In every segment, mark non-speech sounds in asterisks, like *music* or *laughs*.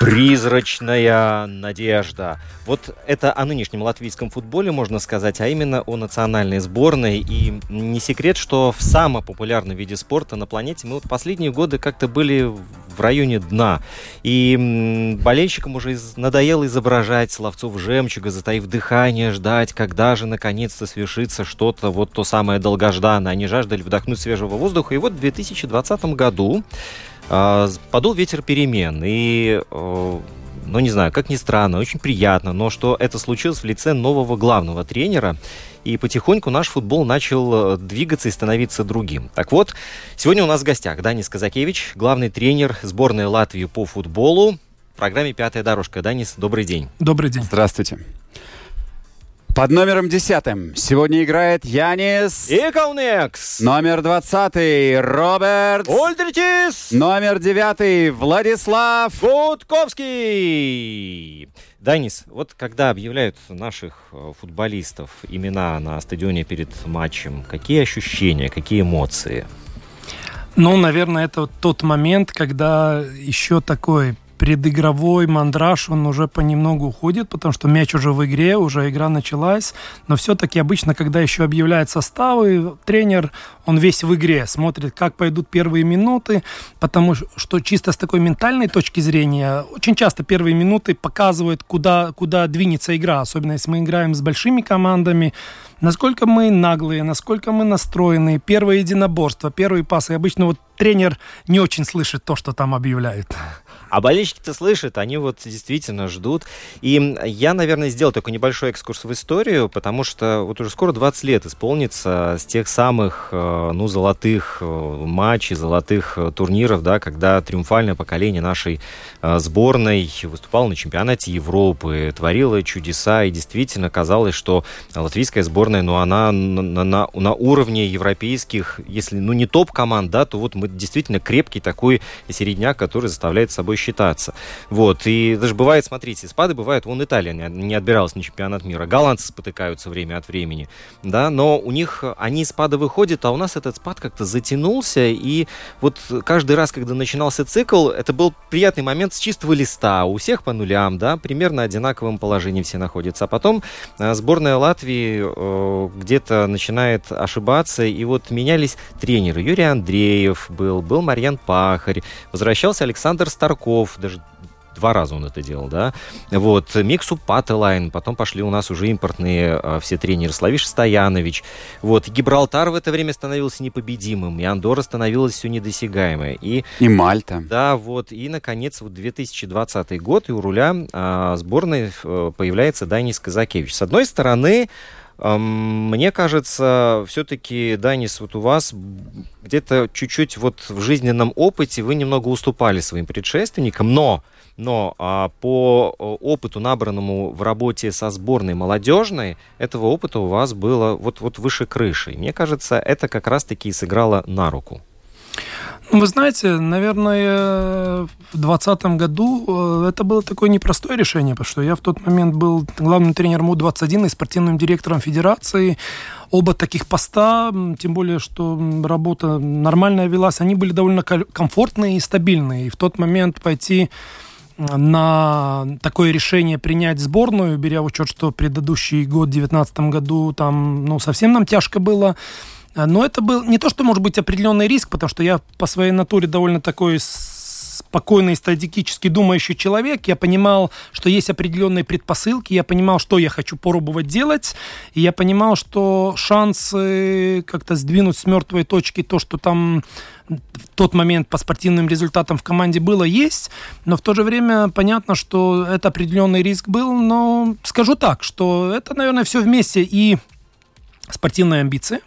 Призрачная надежда. Вот это о нынешнем латвийском футболе можно сказать, а именно о национальной сборной. И не секрет, что в самом популярном виде спорта на планете мы вот последние годы как-то были в районе дна. И болельщикам уже надоело изображать словцов жемчуга, затаив дыхание, ждать, когда же наконец-то свершится что-то, вот то самое долгожданное. Они жаждали вдохнуть свежего воздуха. И вот в 2020 году подул ветер перемен. И, э, ну, не знаю, как ни странно, очень приятно, но что это случилось в лице нового главного тренера. И потихоньку наш футбол начал э, двигаться и становиться другим. Так вот, сегодня у нас в гостях Данис Казакевич, главный тренер сборной Латвии по футболу. В программе «Пятая дорожка». Данис, добрый день. Добрый день. Здравствуйте. Под номером десятым сегодня играет Янис. Икаунекс! Номер двадцатый Роберт. Ольдритис! Номер девятый Владислав. Футковский! Данис, вот когда объявляют наших э, футболистов имена на стадионе перед матчем, какие ощущения, какие эмоции? Ну, наверное, это вот тот момент, когда еще такой предыгровой мандраж, он уже понемногу уходит, потому что мяч уже в игре, уже игра началась. Но все-таки обычно, когда еще объявляют составы, тренер, он весь в игре, смотрит, как пойдут первые минуты, потому что чисто с такой ментальной точки зрения, очень часто первые минуты показывают, куда, куда двинется игра, особенно если мы играем с большими командами, насколько мы наглые, насколько мы настроены, первое единоборство, первые пасы. Обычно вот тренер не очень слышит то, что там объявляют. А болельщики-то слышат, они вот действительно ждут. И я, наверное, сделал такой небольшой экскурс в историю, потому что вот уже скоро 20 лет исполнится с тех самых, э, ну, золотых э, матчей, золотых э, турниров, да, когда триумфальное поколение нашей сборной выступало на чемпионате Европы, творило чудеса, и действительно казалось, что латвийская сборная, ну, она на, на, на уровне европейских, если, ну, не топ-команд, да, то вот мы действительно крепкий такой середняк, который заставляет собой считаться. Вот, и даже бывает, смотрите, спады бывают, вон Италия не, не отбиралась на чемпионат мира, голландцы спотыкаются время от времени, да, но у них, они из спада выходят, а у нас этот спад как-то затянулся, и вот каждый раз, когда начинался цикл, это был приятный момент с чистого листа, у всех по нулям, да, примерно одинаковом положении все находятся, а потом э, сборная Латвии э, где-то начинает ошибаться, и вот менялись тренеры. Юрий Андреев был, был Марьян Пахарь, возвращался Александр Старков, даже два раза он это делал, да. Вот, Миксу Пателайн, потом пошли у нас уже импортные э, все тренеры, Славиш Стоянович. Вот, Гибралтар в это время становился непобедимым, и Андора становилась все недосягаемой. И И Мальта. да, вот. И, наконец, вот 2020 год, и у руля а, сборной э, появляется Данис Казакевич. С одной стороны, мне кажется, все-таки, Данис, вот у вас где-то чуть-чуть вот в жизненном опыте вы немного уступали своим предшественникам, но но а, по опыту, набранному в работе со сборной молодежной, этого опыта у вас было вот, вот выше крыши. Мне кажется, это как раз-таки и сыграло на руку. Ну, Вы знаете, наверное, в 2020 году э, это было такое непростое решение, потому что я в тот момент был главным тренером У-21 и спортивным директором федерации. Оба таких поста, тем более, что работа нормальная велась, они были довольно комфортные и стабильные. И в тот момент пойти на такое решение принять сборную, беря в учет, что предыдущий год, в 2019 году, там, ну, совсем нам тяжко было. Но это был не то, что может быть определенный риск, потому что я по своей натуре довольно такой спокойный, стратегически думающий человек. Я понимал, что есть определенные предпосылки, я понимал, что я хочу пробовать делать, и я понимал, что шансы как-то сдвинуть с мертвой точки то, что там в тот момент по спортивным результатам в команде было, есть, но в то же время понятно, что это определенный риск был, но скажу так, что это, наверное, все вместе и спортивные амбиции,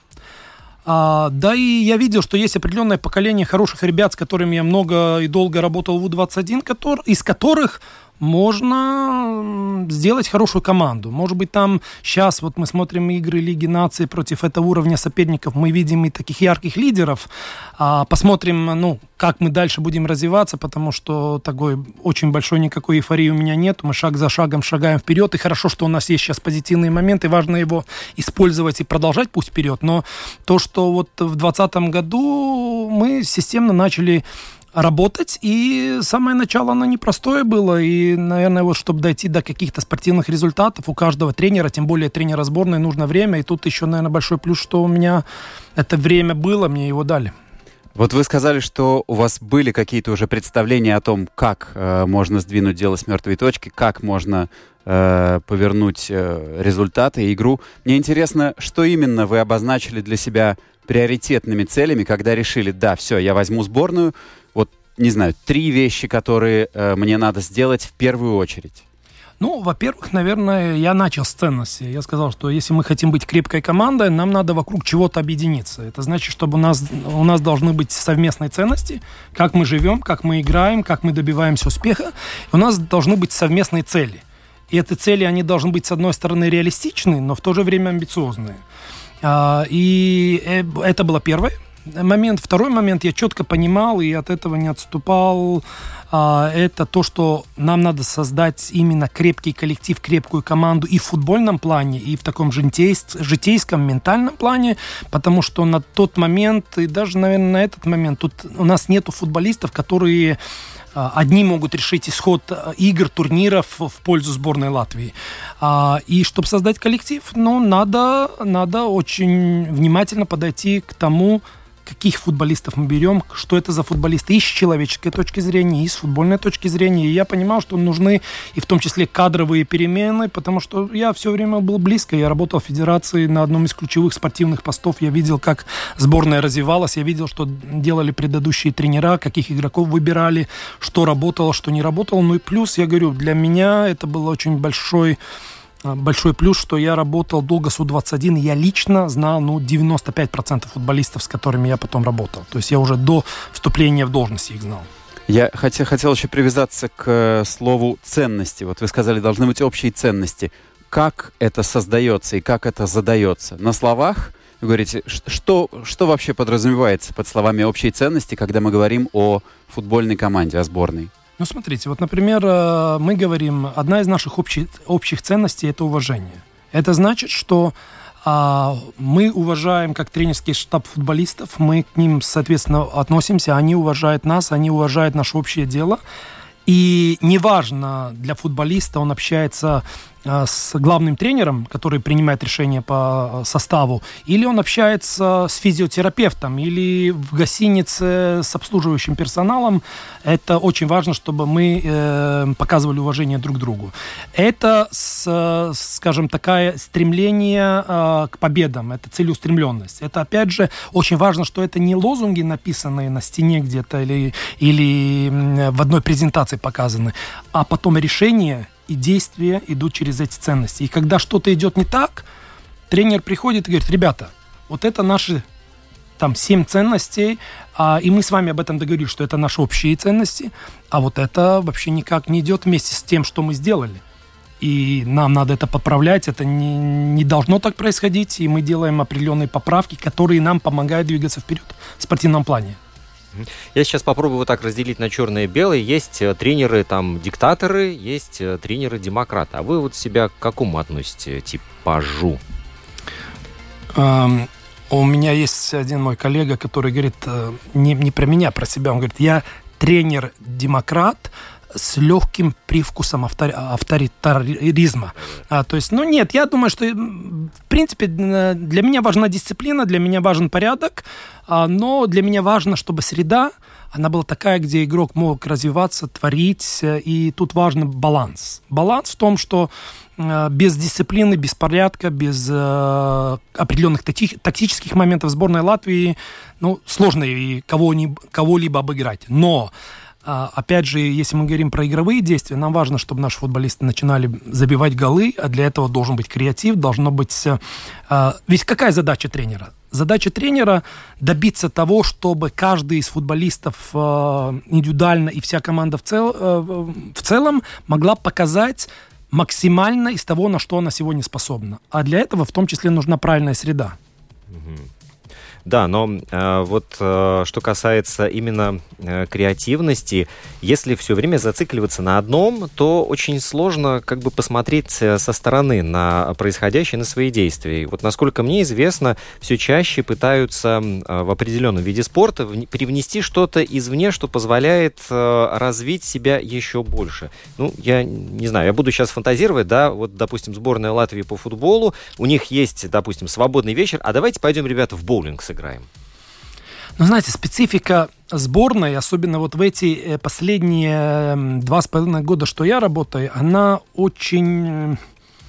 а, да и я видел, что есть определенное поколение хороших ребят, с которыми я много и долго работал в У-21, который, из которых можно сделать хорошую команду. Может быть, там сейчас вот мы смотрим игры Лиги наций против этого уровня соперников, мы видим и таких ярких лидеров. А посмотрим, ну, как мы дальше будем развиваться, потому что такой очень большой никакой эйфории у меня нет. Мы шаг за шагом шагаем вперед, и хорошо, что у нас есть сейчас позитивные моменты, важно его использовать и продолжать пусть вперед. Но то, что вот в 2020 году мы системно начали работать. И самое начало, оно непростое было. И, наверное, вот чтобы дойти до каких-то спортивных результатов, у каждого тренера, тем более тренера сборной, нужно время. И тут еще, наверное, большой плюс, что у меня это время было, мне его дали. Вот вы сказали, что у вас были какие-то уже представления о том, как э, можно сдвинуть дело с мертвой точки, как можно э, повернуть э, результаты игру. Мне интересно, что именно вы обозначили для себя приоритетными целями, когда решили, да, все, я возьму сборную, не знаю, три вещи, которые э, мне надо сделать в первую очередь? Ну, во-первых, наверное, я начал с ценности. Я сказал, что если мы хотим быть крепкой командой, нам надо вокруг чего-то объединиться. Это значит, чтобы у нас, у нас должны быть совместные ценности, как мы живем, как мы играем, как мы добиваемся успеха. У нас должны быть совместные цели. И эти цели, они должны быть, с одной стороны, реалистичные, но в то же время амбициозные. А, и э, это было первое момент. Второй момент я четко понимал и от этого не отступал. А, это то, что нам надо создать именно крепкий коллектив, крепкую команду и в футбольном плане, и в таком житейском, ментальном плане, потому что на тот момент, и даже, наверное, на этот момент, тут у нас нету футболистов, которые а, одни могут решить исход а, игр, турниров в пользу сборной Латвии. И чтобы создать коллектив, ну, надо, надо очень внимательно подойти к тому, каких футболистов мы берем, что это за футболисты и с человеческой точки зрения, и с футбольной точки зрения. И я понимал, что нужны и в том числе кадровые перемены, потому что я все время был близко. Я работал в федерации на одном из ключевых спортивных постов. Я видел, как сборная развивалась, я видел, что делали предыдущие тренера, каких игроков выбирали, что работало, что не работало. Ну и плюс, я говорю, для меня это был очень большой большой плюс, что я работал долго с У-21, я лично знал ну, 95% футболистов, с которыми я потом работал. То есть я уже до вступления в должность их знал. Я хотел, хотел еще привязаться к э, слову ценности. Вот вы сказали, должны быть общие ценности. Как это создается и как это задается? На словах вы говорите, что, что вообще подразумевается под словами общей ценности, когда мы говорим о футбольной команде, о сборной? Ну, смотрите, вот, например, э, мы говорим, одна из наших общих, общих ценностей – это уважение. Это значит, что а, мы уважаем как тренерский штаб футболистов, мы к ним, соответственно, относимся, они уважают нас, они уважают наше общее дело. И неважно для футболиста, он общается с главным тренером, который принимает решение по составу, или он общается с физиотерапевтом, или в гостинице с обслуживающим персоналом. Это очень важно, чтобы мы э, показывали уважение друг другу. Это, с, скажем, такое стремление э, к победам, это целеустремленность. Это, опять же, очень важно, что это не лозунги, написанные на стене где-то или, или в одной презентации показаны, а потом решение и действия идут через эти ценности. И когда что-то идет не так, тренер приходит и говорит, ребята, вот это наши там семь ценностей, а, и мы с вами об этом договорились, что это наши общие ценности, а вот это вообще никак не идет вместе с тем, что мы сделали. И нам надо это поправлять, это не, не должно так происходить, и мы делаем определенные поправки, которые нам помогают двигаться вперед в спортивном плане. Я сейчас попробую вот так разделить на черное и белое. Есть э, тренеры там диктаторы, есть э, тренеры демократы. А вы вот себя к какому относите типажу? Um, у меня есть один мой коллега, который говорит э, не, не про меня, а про себя. Он говорит, я тренер-демократ, с легким привкусом автори авторитаризма. А, то есть, ну нет, я думаю, что в принципе для меня важна дисциплина, для меня важен порядок, а, но для меня важно, чтобы среда она была такая, где игрок мог развиваться, творить, э, и тут важен баланс. Баланс в том, что э, без дисциплины, без порядка, без э, определенных такти- тактических моментов сборной Латвии, ну, сложно и кого-либо, кого-либо обыграть. Но опять же, если мы говорим про игровые действия, нам важно, чтобы наши футболисты начинали забивать голы, а для этого должен быть креатив, должно быть... А, ведь какая задача тренера? Задача тренера добиться того, чтобы каждый из футболистов а, индивидуально и вся команда в, цел, в целом могла показать максимально из того, на что она сегодня способна. А для этого в том числе нужна правильная среда. Да, но э, вот э, что касается именно э, креативности, если все время зацикливаться на одном, то очень сложно как бы посмотреть э, со стороны на происходящее, на свои действия. Вот насколько мне известно, все чаще пытаются э, в определенном виде спорта в, привнести что-то извне, что позволяет э, развить себя еще больше. Ну, я не знаю, я буду сейчас фантазировать, да, вот, допустим, сборная Латвии по футболу, у них есть, допустим, свободный вечер, а давайте пойдем, ребята, в боулинг сыграем сыграем? Ну, знаете, специфика сборной, особенно вот в эти э, последние два с половиной года, что я работаю, она очень... Э,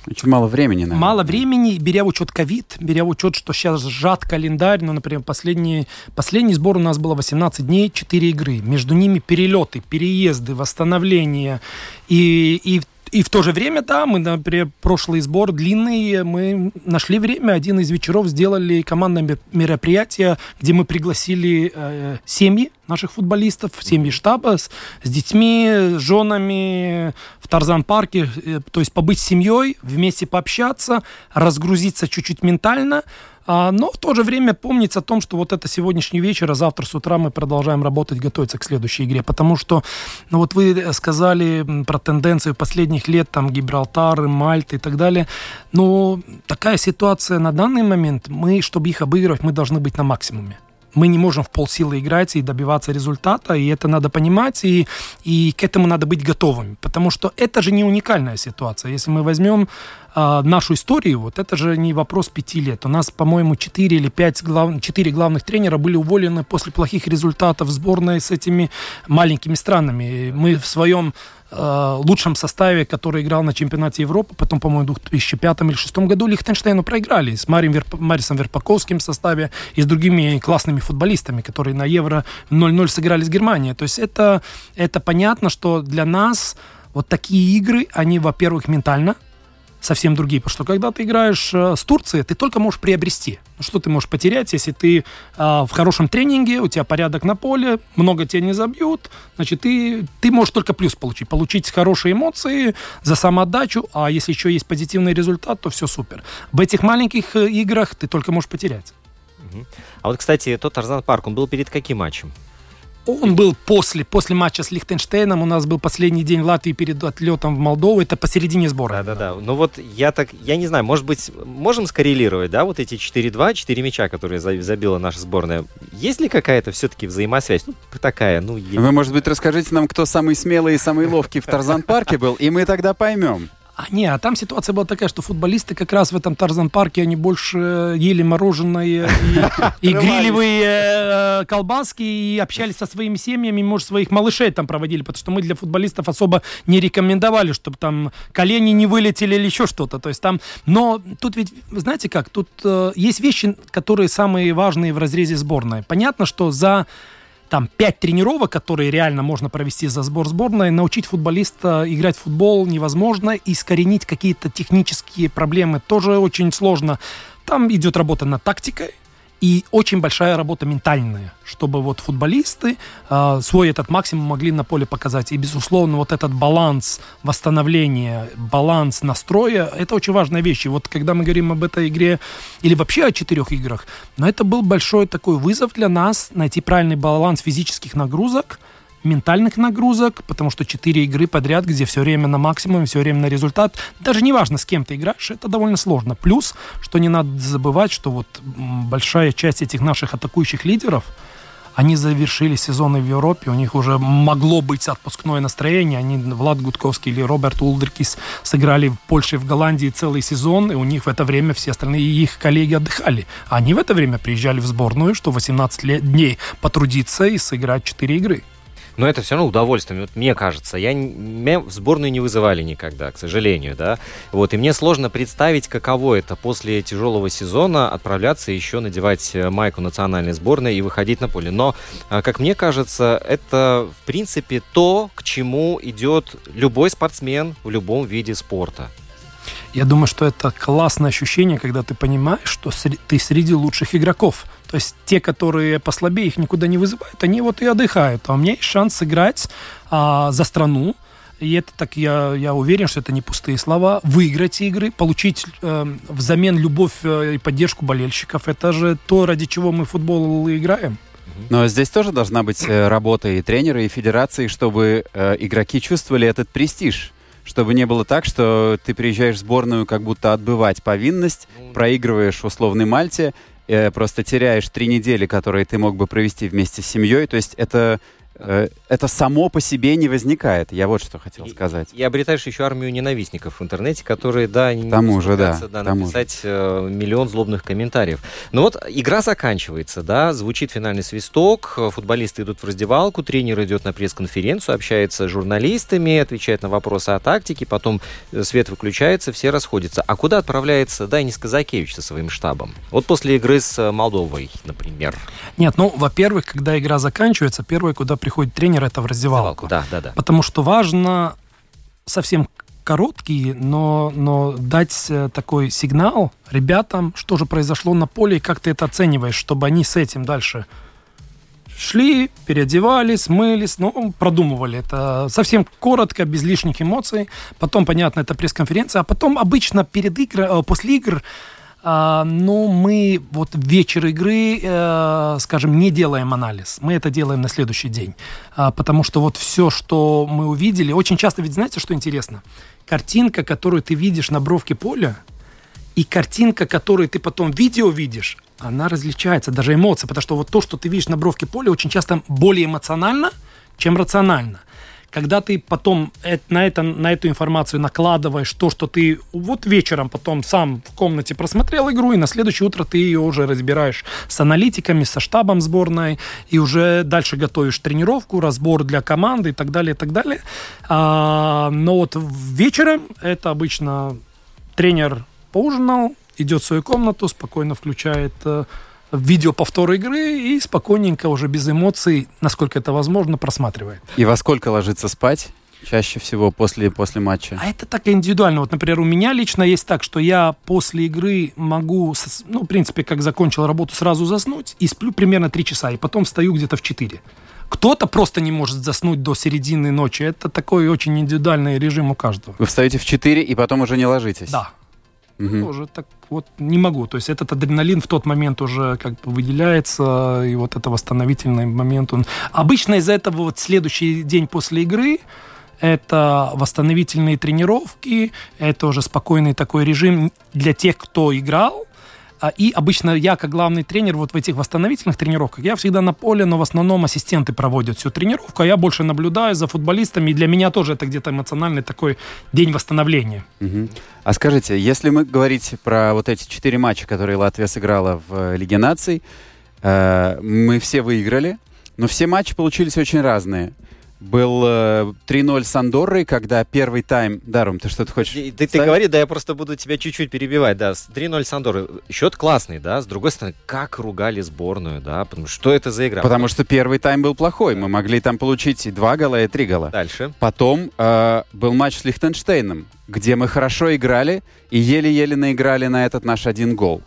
очень мало времени, наверное. Мало времени, беря в учет ковид, беря в учет, что сейчас сжат календарь. Ну, например, последний, последний сбор у нас было 18 дней, 4 игры. Между ними перелеты, переезды, восстановления. И, и и в то же время, да, мы, например, прошлый сбор длинный, мы нашли время, один из вечеров сделали командное мероприятие, где мы пригласили э, семьи наших футболистов, семьи штаба с, с детьми, с женами в Тарзан-парке, э, то есть побыть с семьей, вместе пообщаться, разгрузиться чуть-чуть ментально, но в то же время помнить о том, что вот это сегодняшний вечер, а завтра с утра мы продолжаем работать, готовиться к следующей игре. Потому что, ну вот вы сказали про тенденцию последних лет, там Гибралтар, Мальта и так далее. Но такая ситуация на данный момент, мы, чтобы их обыгрывать, мы должны быть на максимуме мы не можем в полсилы играть и добиваться результата, и это надо понимать, и, и к этому надо быть готовыми, потому что это же не уникальная ситуация. Если мы возьмем э, нашу историю, вот это же не вопрос пяти лет. У нас, по-моему, четыре или пять глав... четыре главных тренера были уволены после плохих результатов сборной с этими маленькими странами. Мы в своем э, лучшем составе, который играл на чемпионате Европы, потом, по-моему, в 2005 или 2006 году Лихтенштейну проиграли с Марием Верп... Марисом Верпаковским в составе и с другими классными футболистами, которые на Евро 0-0 сыграли с Германией. То есть это, это понятно, что для нас вот такие игры, они, во-первых, ментально – совсем другие. Потому что когда ты играешь э, с Турцией, ты только можешь приобрести. Ну, что ты можешь потерять, если ты э, в хорошем тренинге, у тебя порядок на поле, много тебя не забьют, значит, ты, ты можешь только плюс получить. Получить хорошие эмоции за самоотдачу, а если еще есть позитивный результат, то все супер. В этих маленьких э, играх ты только можешь потерять. А вот, кстати, тот Тарзан Парк, он был перед каким матчем? Он был после, после матча с Лихтенштейном. У нас был последний день в Латвии перед отлетом в Молдову. Это посередине сбора. Да, да, да. Ну вот я так, я не знаю, может быть, можем скоррелировать, да, вот эти 4-2, 4 мяча, которые забила наша сборная. Есть ли какая-то все-таки взаимосвязь? Ну, такая, ну... Вы, может быть, расскажите нам, кто самый смелый и самый ловкий в Тарзан-парке был, и мы тогда поймем. А, не, а там ситуация была такая, что футболисты как раз в этом Тарзан-парке, они больше ели мороженое и, и *laughs* грилевые э, колбаски и общались со своими семьями, может, своих малышей там проводили, потому что мы для футболистов особо не рекомендовали, чтобы там колени не вылетели или еще что-то. То есть там, но тут ведь, знаете как, тут э, есть вещи, которые самые важные в разрезе сборной. Понятно, что за там пять тренировок, которые реально можно провести за сбор сборной, научить футболиста играть в футбол невозможно, искоренить какие-то технические проблемы тоже очень сложно. Там идет работа над тактикой, и очень большая работа ментальная, чтобы вот футболисты э, свой этот максимум могли на поле показать. И, безусловно, вот этот баланс восстановления, баланс настроя, это очень важная вещь. И вот когда мы говорим об этой игре или вообще о четырех играх, но это был большой такой вызов для нас найти правильный баланс физических нагрузок, ментальных нагрузок, потому что четыре игры подряд, где все время на максимуме, все время на результат, даже не важно, с кем ты играешь, это довольно сложно. Плюс, что не надо забывать, что вот большая часть этих наших атакующих лидеров, Они завершили сезоны в Европе, у них уже могло быть отпускное настроение. Они, Влад Гудковский или Роберт Улдрикис, сыграли в Польше и в Голландии целый сезон, и у них в это время все остальные их коллеги отдыхали. Они в это время приезжали в сборную, что 18 лет, дней потрудиться и сыграть 4 игры. Но это все равно удовольствие. Вот мне кажется, я меня в сборную не вызывали никогда, к сожалению, да. Вот и мне сложно представить, каково это после тяжелого сезона отправляться еще надевать э, майку национальной сборной и выходить на поле. Но, а, как мне кажется, это в принципе то, к чему идет любой спортсмен в любом виде спорта. Я думаю, что это классное ощущение, когда ты понимаешь, что ты среди лучших игроков. То есть те, которые послабее, их никуда не вызывают, они вот и отдыхают. А у меня есть шанс сыграть а, за страну, и это так, я, я уверен, что это не пустые слова. Выиграть игры, получить э, взамен любовь э, и поддержку болельщиков. Это же то, ради чего мы в футбол играем. Но здесь тоже должна быть э, работа и тренера, и федерации, чтобы э, игроки чувствовали этот престиж чтобы не было так, что ты приезжаешь в сборную как будто отбывать повинность, ну проигрываешь в условной Мальте, э, просто теряешь три недели, которые ты мог бы провести вместе с семьей. То есть это это само по себе не возникает. Я вот что хотел сказать. И, и обретаешь еще армию ненавистников в интернете, которые, да, не тому же, да, да написать э, миллион злобных комментариев. Но вот игра заканчивается, да, звучит финальный свисток, футболисты идут в раздевалку, тренер идет на пресс-конференцию, общается с журналистами, отвечает на вопросы о тактике, потом э, свет выключается, все расходятся. А куда отправляется Дайнис Казакевич со своим штабом? Вот после игры с э, Молдовой, например. Нет, ну, во-первых, когда игра заканчивается, первое, куда приходит тренер, это в раздевалку. Да, да, да. Потому что важно совсем короткий, но, но дать э, такой сигнал ребятам, что же произошло на поле и как ты это оцениваешь, чтобы они с этим дальше шли, переодевались, мылись, ну, продумывали. Это совсем коротко, без лишних эмоций. Потом, понятно, это пресс-конференция. А потом обычно перед игр, э, после игр но мы вот вечер игры, э, скажем, не делаем анализ. Мы это делаем на следующий день. А, потому что вот все, что мы увидели, очень часто, ведь знаете, что интересно? Картинка, которую ты видишь на бровке поля, и картинка, которую ты потом видео видишь, она различается, даже эмоции, потому что вот то, что ты видишь на бровке поля, очень часто более эмоционально, чем рационально когда ты потом на, это, на эту информацию накладываешь то, что ты вот вечером потом сам в комнате просмотрел игру, и на следующее утро ты ее уже разбираешь с аналитиками, со штабом сборной, и уже дальше готовишь тренировку, разбор для команды и так далее, и так далее. А, но вот вечером это обычно тренер поужинал, идет в свою комнату, спокойно включает э, видео повтор игры и спокойненько, уже без эмоций, насколько это возможно, просматривает. И во сколько ложится спать? Чаще всего после, после матча. А это так индивидуально. Вот, например, у меня лично есть так, что я после игры могу, ну, в принципе, как закончил работу, сразу заснуть и сплю примерно 3 часа, и потом встаю где-то в 4. Кто-то просто не может заснуть до середины ночи. Это такой очень индивидуальный режим у каждого. Вы встаете в 4 и потом уже не ложитесь? Да. Угу. Тоже так вот не могу. То есть этот адреналин в тот момент уже как бы выделяется, и вот это восстановительный момент. Он... Обычно из-за этого вот следующий день после игры это восстановительные тренировки, это уже спокойный такой режим для тех, кто играл, и обычно я, как главный тренер, вот в этих восстановительных тренировках, я всегда на поле, но в основном ассистенты проводят всю тренировку, а я больше наблюдаю за футболистами, и для меня тоже это где-то эмоциональный такой день восстановления. Угу. А скажите, если мы говорить про вот эти четыре матча, которые Латвия сыграла в Лиге наций, э, мы все выиграли, но все матчи получились очень разные был э, 3-0 с Андоррой, когда первый тайм... Даром, ты что-то хочешь Ты, ты говори, да, я просто буду тебя чуть-чуть перебивать, да. 3-0 с Андоррой. Счет классный, да. С другой стороны, как ругали сборную, да. Потому что что это за игра? Потому что первый тайм был плохой. Мы могли там получить и два гола, и три гола. Дальше. Потом э, был матч с Лихтенштейном, где мы хорошо играли и еле-еле наиграли на этот наш один гол.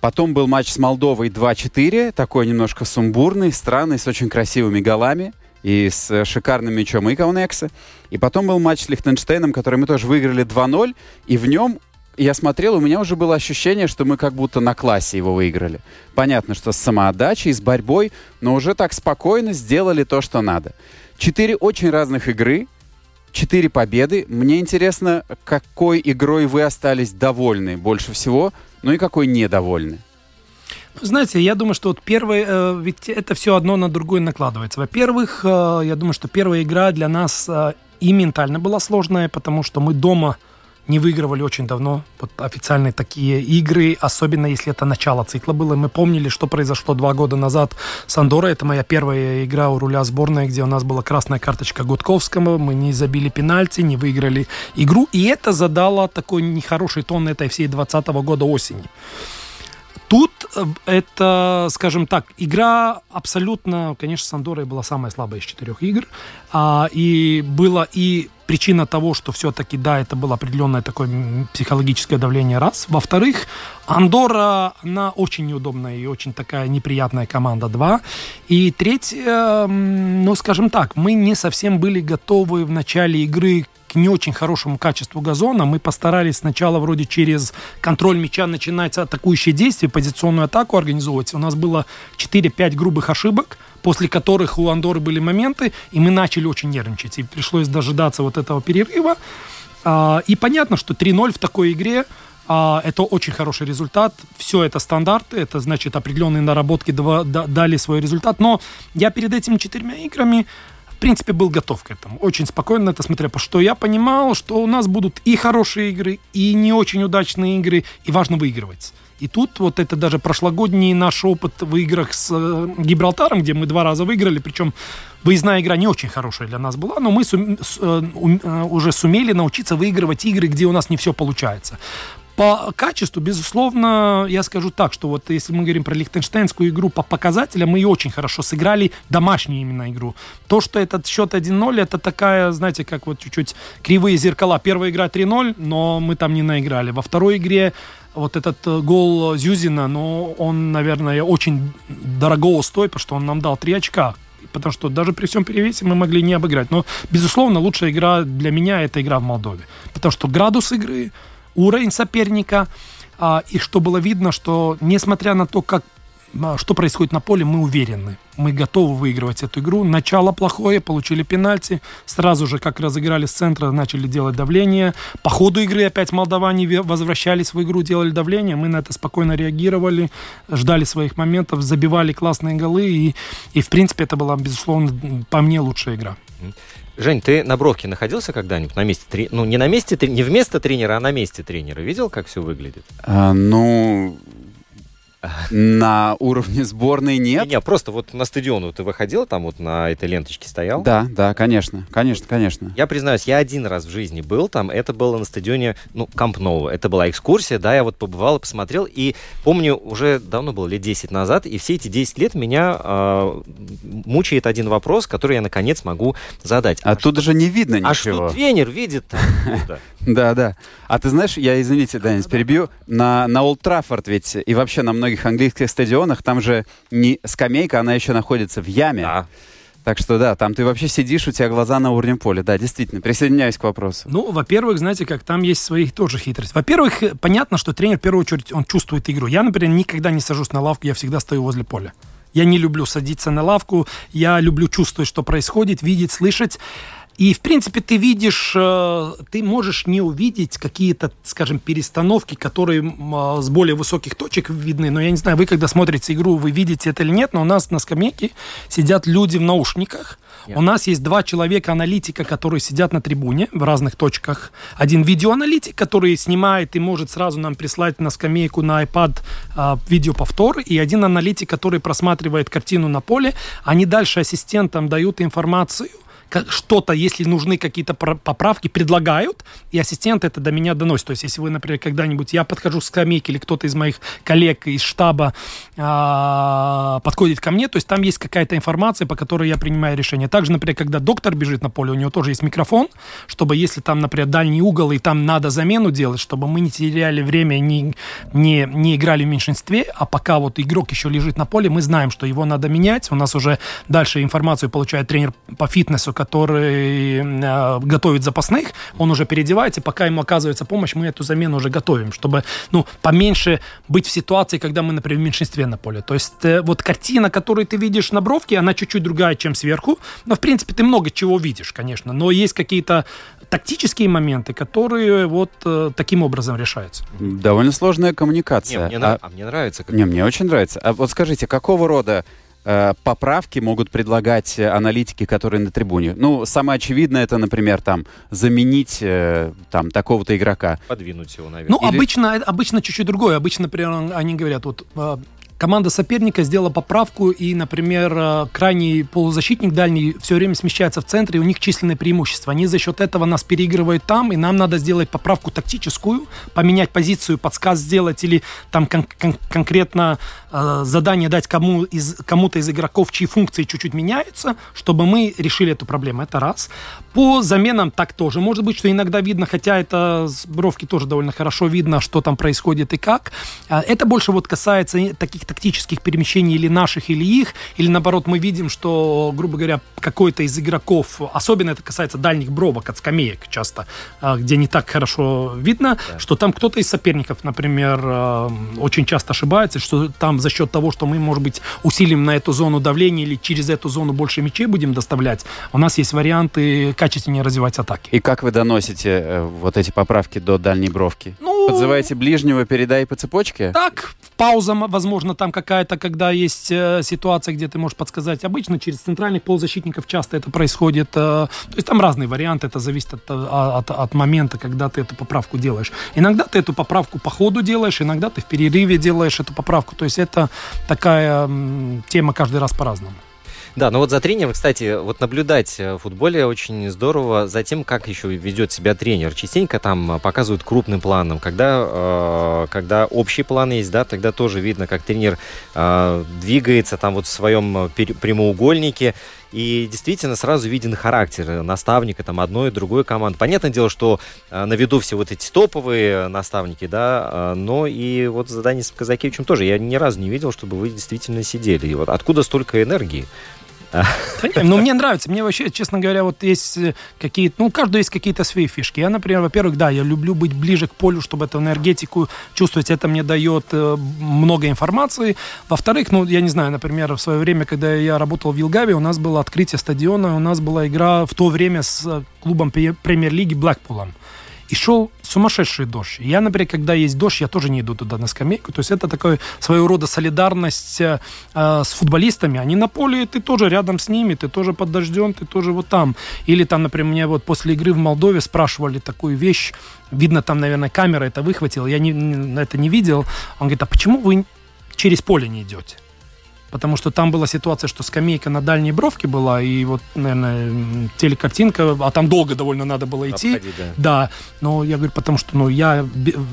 Потом был матч с Молдовой 2-4, такой немножко сумбурный, странный, с очень красивыми голами и с шикарным мячом Икаунекса. И потом был матч с Лихтенштейном, который мы тоже выиграли 2-0, и в нем я смотрел, у меня уже было ощущение, что мы как будто на классе его выиграли. Понятно, что с самоотдачей, с борьбой, но уже так спокойно сделали то, что надо. Четыре очень разных игры, четыре победы. Мне интересно, какой игрой вы остались довольны больше всего, ну и какой недовольны. Знаете, я думаю, что вот первое, э, ведь это все одно на другое накладывается. Во-первых, э, я думаю, что первая игра для нас э, и ментально была сложная, потому что мы дома не выигрывали очень давно вот официальные такие игры, особенно если это начало цикла было. Мы помнили, что произошло два года назад с Андорой. Это моя первая игра у руля сборной, где у нас была красная карточка Гудковскому. Мы не забили пенальти, не выиграли игру. И это задало такой нехороший тон этой всей 2020 года осени. Тут э, это, скажем так, игра абсолютно, конечно, с Андорой была самая слабая из четырех игр. А, и было и причина того, что все-таки, да, это было определенное такое психологическое давление, раз. Во-вторых, Андора, она очень неудобная и очень такая неприятная команда, два. И третье, ну, скажем так, мы не совсем были готовы в начале игры к не очень хорошему качеству газона. Мы постарались сначала вроде через контроль мяча начинать атакующие действия, позиционную атаку организовывать. У нас было 4-5 грубых ошибок, после которых у Андоры были моменты, и мы начали очень нервничать. И пришлось дожидаться вот этого перерыва. А, и понятно, что 3-0 в такой игре а, это очень хороший результат. Все это стандарты, это значит определенные наработки дали свой результат. Но я перед этими четырьмя играми в принципе, был готов к этому. Очень спокойно это смотрел, потому что я понимал, что у нас будут и хорошие игры, и не очень удачные игры, и важно выигрывать. И тут вот это даже прошлогодний наш опыт в играх с э, Гибралтаром, где мы два раза выиграли, причем выездная игра не очень хорошая для нас была, но мы сум, с, э, э, уже сумели научиться выигрывать игры, где у нас не все получается. По качеству, безусловно, я скажу так, что вот если мы говорим про лихтенштейнскую игру по показателям, мы ее очень хорошо сыграли, домашнюю именно игру. То, что этот счет 1-0, это такая, знаете, как вот чуть-чуть кривые зеркала. Первая игра 3-0, но мы там не наиграли. Во второй игре вот этот э, гол Зюзина, но он, наверное, очень дорого стоит, потому что он нам дал 3 очка потому что даже при всем перевесе мы могли не обыграть. Но, безусловно, лучшая игра для меня это игра в Молдове. Потому что градус игры, уровень соперника, а, и что было видно, что несмотря на то, как что происходит на поле, мы уверены. Мы готовы выигрывать эту игру. Начало плохое, получили пенальти. Сразу же, как разыграли с центра, начали делать давление. По ходу игры опять молдаване возвращались в игру, делали давление. Мы на это спокойно реагировали, ждали своих моментов, забивали классные голы. И, и в принципе, это была, безусловно, по мне лучшая игра. Жень, ты на бровке находился когда-нибудь на месте тренера? Ну, не на месте, не вместо тренера, а на месте тренера. Видел, как все выглядит? А, ну, на уровне сборной нет. Не, не, просто вот на стадион ты выходил, там вот на этой ленточке стоял? Да, да, конечно, конечно, конечно. Я признаюсь, я один раз в жизни был там, это было на стадионе, ну, Камп Ноу. Это была экскурсия, да, я вот побывал и посмотрел, и помню, уже давно было, лет 10 назад, и все эти 10 лет меня э, мучает один вопрос, который я наконец могу задать. А, а тут даже не видно ничего. А что тренер видит? *laughs* Да, да. А ты знаешь, я, извините, Данис, перебью, на, на Олд Траффорд ведь и вообще на многих английских стадионах там же не скамейка, она еще находится в яме. Да. Так что да, там ты вообще сидишь, у тебя глаза на уровне поля. Да, действительно, присоединяюсь к вопросу. Ну, во-первых, знаете, как там есть своих тоже хитрости. Во-первых, понятно, что тренер в первую очередь он чувствует игру. Я, например, никогда не сажусь на лавку, я всегда стою возле поля. Я не люблю садиться на лавку, я люблю чувствовать, что происходит, видеть, слышать. И, в принципе, ты видишь, э, ты можешь не увидеть какие-то, скажем, перестановки, которые э, с более высоких точек видны. Но я не знаю, вы когда смотрите игру, вы видите это или нет, но у нас на скамейке сидят люди в наушниках. Yeah. У нас есть два человека-аналитика, которые сидят на трибуне в разных точках. Один видеоаналитик, который снимает и может сразу нам прислать на скамейку на iPad э, видеоповтор. И один аналитик, который просматривает картину на поле. Они дальше ассистентам дают информацию что-то, если нужны какие-то поправки, предлагают, и ассистент это до меня доносит. То есть, если вы, например, когда-нибудь, я подхожу к скамейке, или кто-то из моих коллег из штаба а, подходит ко мне, то есть там есть какая-то информация, по которой я принимаю решение. Также, например, когда доктор бежит на поле, у него тоже есть микрофон, чтобы если там, например, дальний угол, и там надо замену делать, чтобы мы не теряли время, не, не, не играли в меньшинстве, а пока вот игрок еще лежит на поле, мы знаем, что его надо менять. У нас уже дальше информацию получает тренер по фитнесу, который э, готовит запасных, он уже переодевается, пока ему оказывается помощь, мы эту замену уже готовим, чтобы, ну, поменьше быть в ситуации, когда мы, например, в меньшинстве на поле. То есть э, вот картина, которую ты видишь на бровке, она чуть-чуть другая, чем сверху, но, в принципе, ты много чего видишь, конечно, но есть какие-то тактические моменты, которые вот э, таким образом решаются. Довольно сложная коммуникация. Не, мне, а, а мне нравится. Как... не, мне очень нравится. А вот скажите, какого рода э, поправки могут предлагать э, аналитики, которые на трибуне? Ну, самое очевидное это, например, там заменить э, там такого-то игрока. Подвинуть его, наверное. Ну, Или- обычно, обычно чуть-чуть другое. Обычно, например, они говорят, вот э, команда соперника сделала поправку, и, например, э, крайний полузащитник дальний все время смещается в центре, и у них численное преимущество. Они за счет этого нас переигрывают там, и нам надо сделать поправку тактическую, поменять позицию, подсказ сделать, или там кон- кон- конкретно э, задание дать кому из, кому-то из игроков, чьи функции чуть-чуть меняются, чтобы мы решили эту проблему. Это раз. По заменам так тоже. Может быть, что иногда видно, хотя это с бровки тоже довольно хорошо видно, что там происходит и как. А, Это больше вот касается таких тактических перемещений или наших, или их, или наоборот мы видим, что, грубо говоря, какой-то из игроков, особенно это касается дальних бровок от скамеек часто, а, где не так хорошо видно, что там кто-то из соперников, например, а, очень часто ошибается, что там за счет того, что мы, может быть, усилим на эту зону давления или через эту зону больше мячей будем доставлять, у нас есть варианты качественнее развивать атаки. И как вы доносите э, вот эти поправки до дальней бровки? Ну, Подзываете ближнего, передай по цепочке? Так, пауза, возможно, там какая-то, когда есть э, ситуация, где ты можешь подсказать. Обычно через центральных полузащитников часто это происходит. э, то есть там разные варианты, это зависит от, э, от, от момента, когда ты эту поправку делаешь. Иногда ты эту поправку по ходу делаешь, иногда ты в перерыве делаешь эту поправку. То есть это такая м, тема каждый раз по-разному. Да, но вот за тренером, кстати, вот наблюдать э, в футболе очень здорово за тем, как еще ведет себя тренер. Частенько там э, показывают крупным планом. Когда, э, когда общий план есть, да, тогда тоже видно, как тренер э, двигается там вот в своем э, прямоугольнике. И действительно сразу виден характер наставника там одной и другой команды. Понятное дело, что э, на виду все вот эти топовые наставники, да, э, но и вот за Данисом Казакевичем тоже я ни разу не видел, чтобы вы действительно сидели. И вот откуда столько энергии? Да нет, ну, мне нравится. Мне вообще, честно говоря, вот есть э, какие-то... Ну, у каждого есть какие-то свои фишки. Я, например, во-первых, да, я люблю быть ближе к полю, чтобы эту энергетику чувствовать. Это мне дает э, много информации. Во-вторых, ну, я не знаю, например, в свое время, когда я работал в Вилгаве, у нас было открытие стадиона, у нас была игра в то время с э, клубом премьер-лиги Блэкпулом. И шел сумасшедший дождь. Я, например, когда есть дождь, я тоже не иду туда на скамейку. То есть это такой своего рода солидарность э, э, с футболистами. Они на поле, и ты тоже рядом с ними, ты тоже под дождем, ты тоже вот там. Или там, например, мне вот после игры в Молдове спрашивали такую вещь. Видно, там, наверное, камера это выхватила. Я не- это не видел. Он говорит, а почему вы через поле не идете? Потому что там была ситуация, что скамейка на дальней бровке была, и вот, наверное, телекартинка, а там долго довольно надо было идти. Обходить, да. Да, но я говорю, потому что ну, я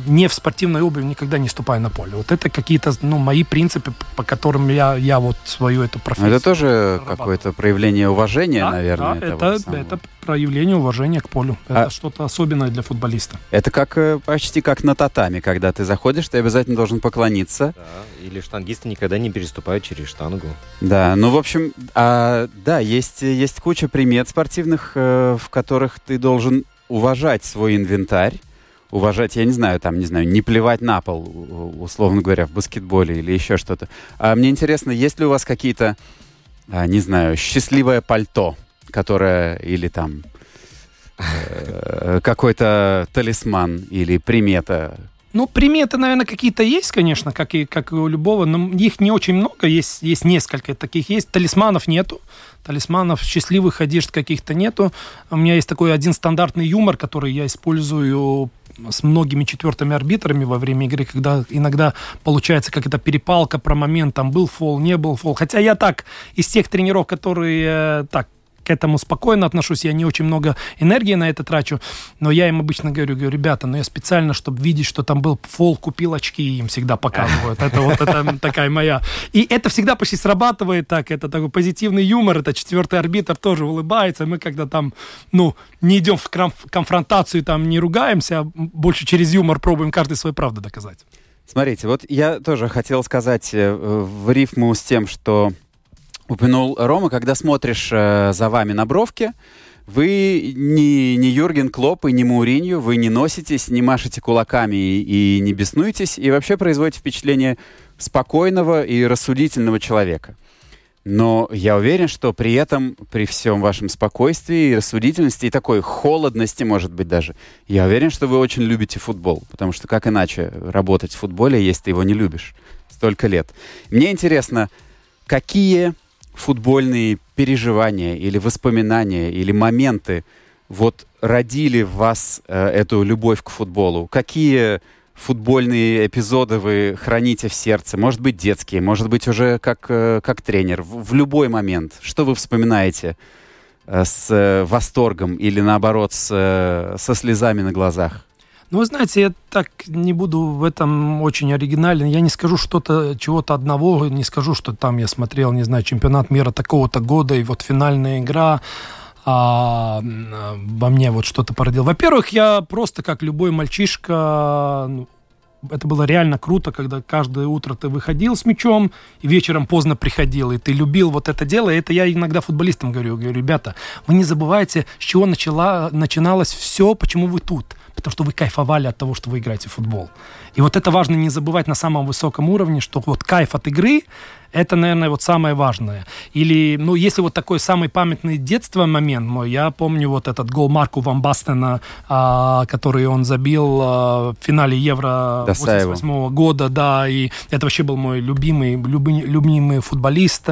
не в спортивной обуви никогда не ступаю на поле. Вот это какие-то ну, мои принципы, по которым я, я вот свою эту Ну, профессию. это тоже какое-то проявление уважения, Да, наверное. да, это, самого. это проявление уважения к полю. А- Это что-то особенное для футболиста. Это как э, почти как на татами, когда ты заходишь, ты обязательно должен поклониться. Да, или штангисты никогда не переступают через штангу. Да, ну, в общем, а, да, есть, есть куча примет спортивных, э, в которых ты должен уважать свой инвентарь, уважать, я не знаю, там, не знаю, не плевать на пол, условно говоря, в баскетболе или еще что-то. А мне интересно, есть ли у вас какие-то, а, не знаю, счастливое пальто, которое или там э, какой-то талисман или примета, Ну, приметы, наверное, какие-то есть, конечно, как и, как и у любого, но их не очень много, есть, есть несколько таких есть. Талисманов нету, талисманов, счастливых одежд каких-то нету. У меня есть такой один стандартный юмор, который я использую с многими четвертыми арбитрами во время игры, когда иногда получается как это перепалка про момент, там был фол, не был фол. Хотя я так, из тех тренеров, которые э, так к этому спокойно отношусь, я не очень много энергии на это трачу, но я им обычно говорю, говорю, ребята, ну я специально, чтобы видеть, что там был фол, купил очки, и им всегда показывают. Это вот это такая моя. И это всегда почти срабатывает так, это такой позитивный юмор, это четвертый арбитр тоже улыбается, мы когда там, ну, не идем в конфронтацию, там не ругаемся, а больше через юмор пробуем каждый свою правду доказать. Смотрите, вот я тоже хотел сказать э, в рифму с тем, что упомянул Рома, когда смотришь э, за вами на бровке, вы не, не Юрген Клоп и не Мауринью, вы не носитесь, не машете кулаками и, и не беснуетесь, и вообще производите впечатление спокойного и рассудительного человека. Но я уверен, что при этом, при всем вашем спокойствии и рассудительности, и такой холодности, может быть, даже, я уверен, что вы очень любите футбол. Потому что как иначе работать в футболе, если ты его не любишь столько лет? Мне интересно, какие футбольные переживания или воспоминания или моменты вот родили в вас э, эту любовь к футболу? Какие футбольные эпизоды вы храните в сердце? Может быть, детские, может быть, уже как, э, как тренер, в, в любой момент. Что вы вспоминаете э, с э, восторгом или, наоборот, с, э, со слезами на глазах? Ну, вы знаете, я так не буду в этом очень оригинален. Я не скажу что-то, чего-то одного, не скажу, что там я смотрел, не знаю, чемпионат мира такого-то года, и вот финальная игра а, во мне вот что-то породил. Во-первых, я просто как любой мальчишка, ну, это было реально круто, когда каждое утро ты выходил с мячом и вечером поздно приходил, и ты любил вот это дело. И это я иногда футболистам говорю, говорю, ребята, вы не забывайте, с чего начала, начиналось все, почему вы тут потому что вы кайфовали от того, что вы играете в футбол. И вот это важно не забывать на самом высоком уровне, что вот кайф от игры это, наверное, вот самое важное. Или, ну, если вот такой самый памятный детство момент мой, я помню вот этот гол Марку Ван Бастена, а, который он забил а, в финале Евро 88 года, да, и это вообще был мой любимый, любимый, любимый футболист.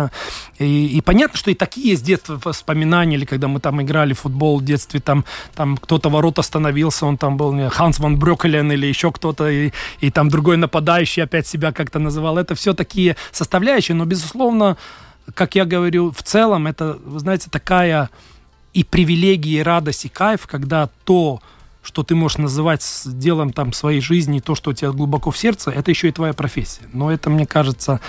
И, и понятно, что и такие есть детства воспоминания, или когда мы там играли в футбол в детстве, там, там кто-то ворот остановился, он там был не, Ханс ван Брёкелен или еще кто-то, и, и там другой нападающий опять себя как-то называл. Это все такие составляющие, вещи, но, безусловно, как я говорю, в целом это, вы знаете, такая и привилегия, и радость, и кайф, когда то, что ты можешь называть делом там своей жизни, то, что у тебя глубоко в сердце, это еще и твоя профессия. Но это, мне кажется,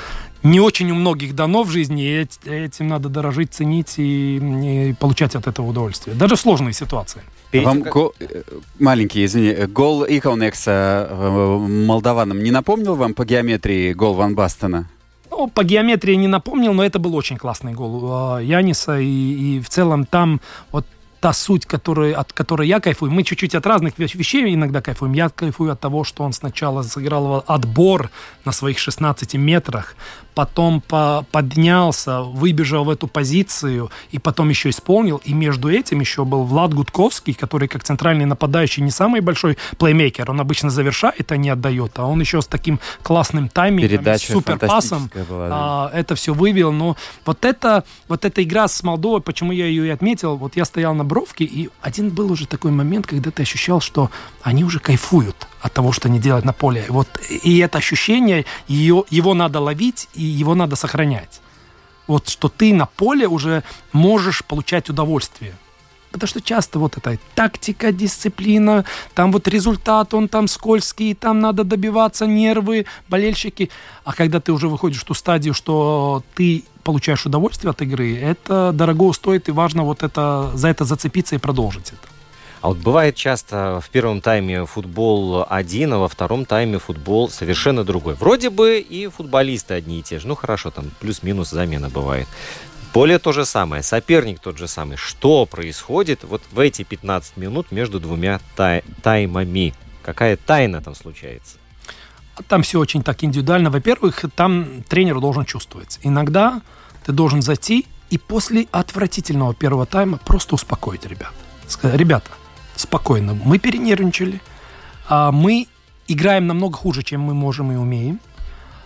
не очень у многих дано в жизни, и этим надо дорожить, ценить и, и получать от этого удовольствие. Даже в сложные ситуации. Вам го... Э, маленький, извини, гол Икаунекса э, молдаванам не напомнил вам по геометрии гол Ван Бастена? Ну, по геометрии не напомнил, но это был очень классный гол э, Яниса. И, и в целом там вот та суть, который, от которой я кайфую. Мы чуть-чуть от разных вещей иногда кайфуем. Я кайфую от того, что он сначала сыграл отбор на своих 16 метрах, потом по поднялся, выбежал в эту позицию и потом еще исполнил. И между этим еще был Влад Гудковский, который как центральный нападающий не самый большой плеймейкер. Он обычно завершает, а не отдает. А он еще с таким классным таймингом, суперпасом была, да. а, это все вывел. Но вот это, вот эта игра с Молдовой, почему я ее и отметил, вот я стоял на бровке, и один был уже такой момент, когда ты ощущал, что они уже кайфуют от того, что они делают на поле. Вот, и это ощущение, ее, его надо ловить, и его надо сохранять. Вот что ты на поле уже можешь получать удовольствие. Потому что часто вот эта тактика, дисциплина, там вот результат, он там скользкий, там надо добиваться, нервы, болельщики. А когда ты уже выходишь в ту стадию, что ты получаешь удовольствие от игры, это дорого стоит, и важно вот это, за это зацепиться и продолжить это. А вот бывает часто в первом тайме футбол один, а во втором тайме футбол совершенно другой. Вроде бы и футболисты одни и те же. Ну хорошо, там плюс-минус замена бывает. Поле то же самое, соперник тот же самый. Что происходит вот в эти 15 минут между двумя тай таймами? Какая тайна там случается? Там все очень так индивидуально. Во-первых, там тренер должен чувствовать. Иногда ты должен зайти и после отвратительного первого тайма просто успокоить ребят. Сказать, ребята, спокойно. Мы перенервничали. А мы играем намного хуже, чем мы можем и умеем.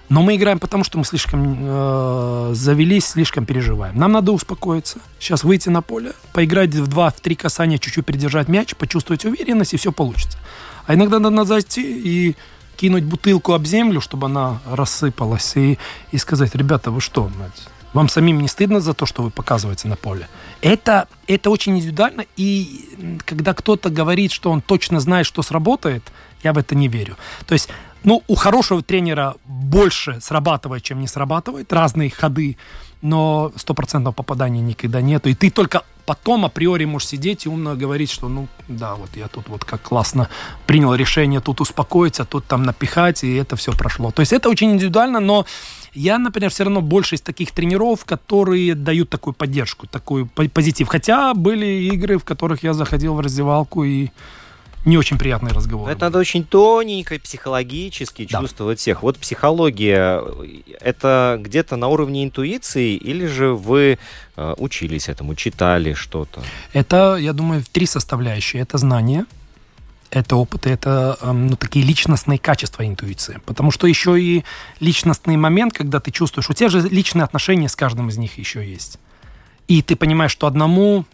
Но мы играем потому, что мы слишком э, завелись, слишком переживаем. Нам надо успокоиться. Сейчас выйти на поле, поиграть в два, в три касания, чуть-чуть придержать мяч, почувствовать уверенность, и все получится. А иногда надо зайти и кинуть бутылку об землю, чтобы она рассыпалась, и, и сказать, ребята, вы что, вам самим не стыдно за то, что вы показываете на поле? Это, это очень индивидуально, и когда кто-то говорит, что он точно знает, что сработает, я в это не верю. То есть, ну, у хорошего тренера больше срабатывает, чем не срабатывает, разные ходы, но стопроцентного попадания никогда нету. И ты только потом априори можешь сидеть и умно говорить, что, ну, да, вот я тут вот как классно принял решение тут успокоиться, тут там напихать, и это все прошло. То есть это очень индивидуально, но Я, например, все равно больше из таких тренеров, которые дают такую поддержку, такой позитив. Хотя были игры, в которых я заходил в раздевалку и не очень приятный разговор. Это надо очень тоненько психологически да. чувствовать всех. Вот психология, это где-то на уровне интуиции или же вы э, учились этому, читали что-то? Это, я думаю, три составляющие. Это знание, это опыт, это эм, ну, такие личностные качества интуиции. Потому что еще и личностный момент, когда ты чувствуешь, у тебя же личные отношения с каждым из них еще есть. И ты понимаешь, что одному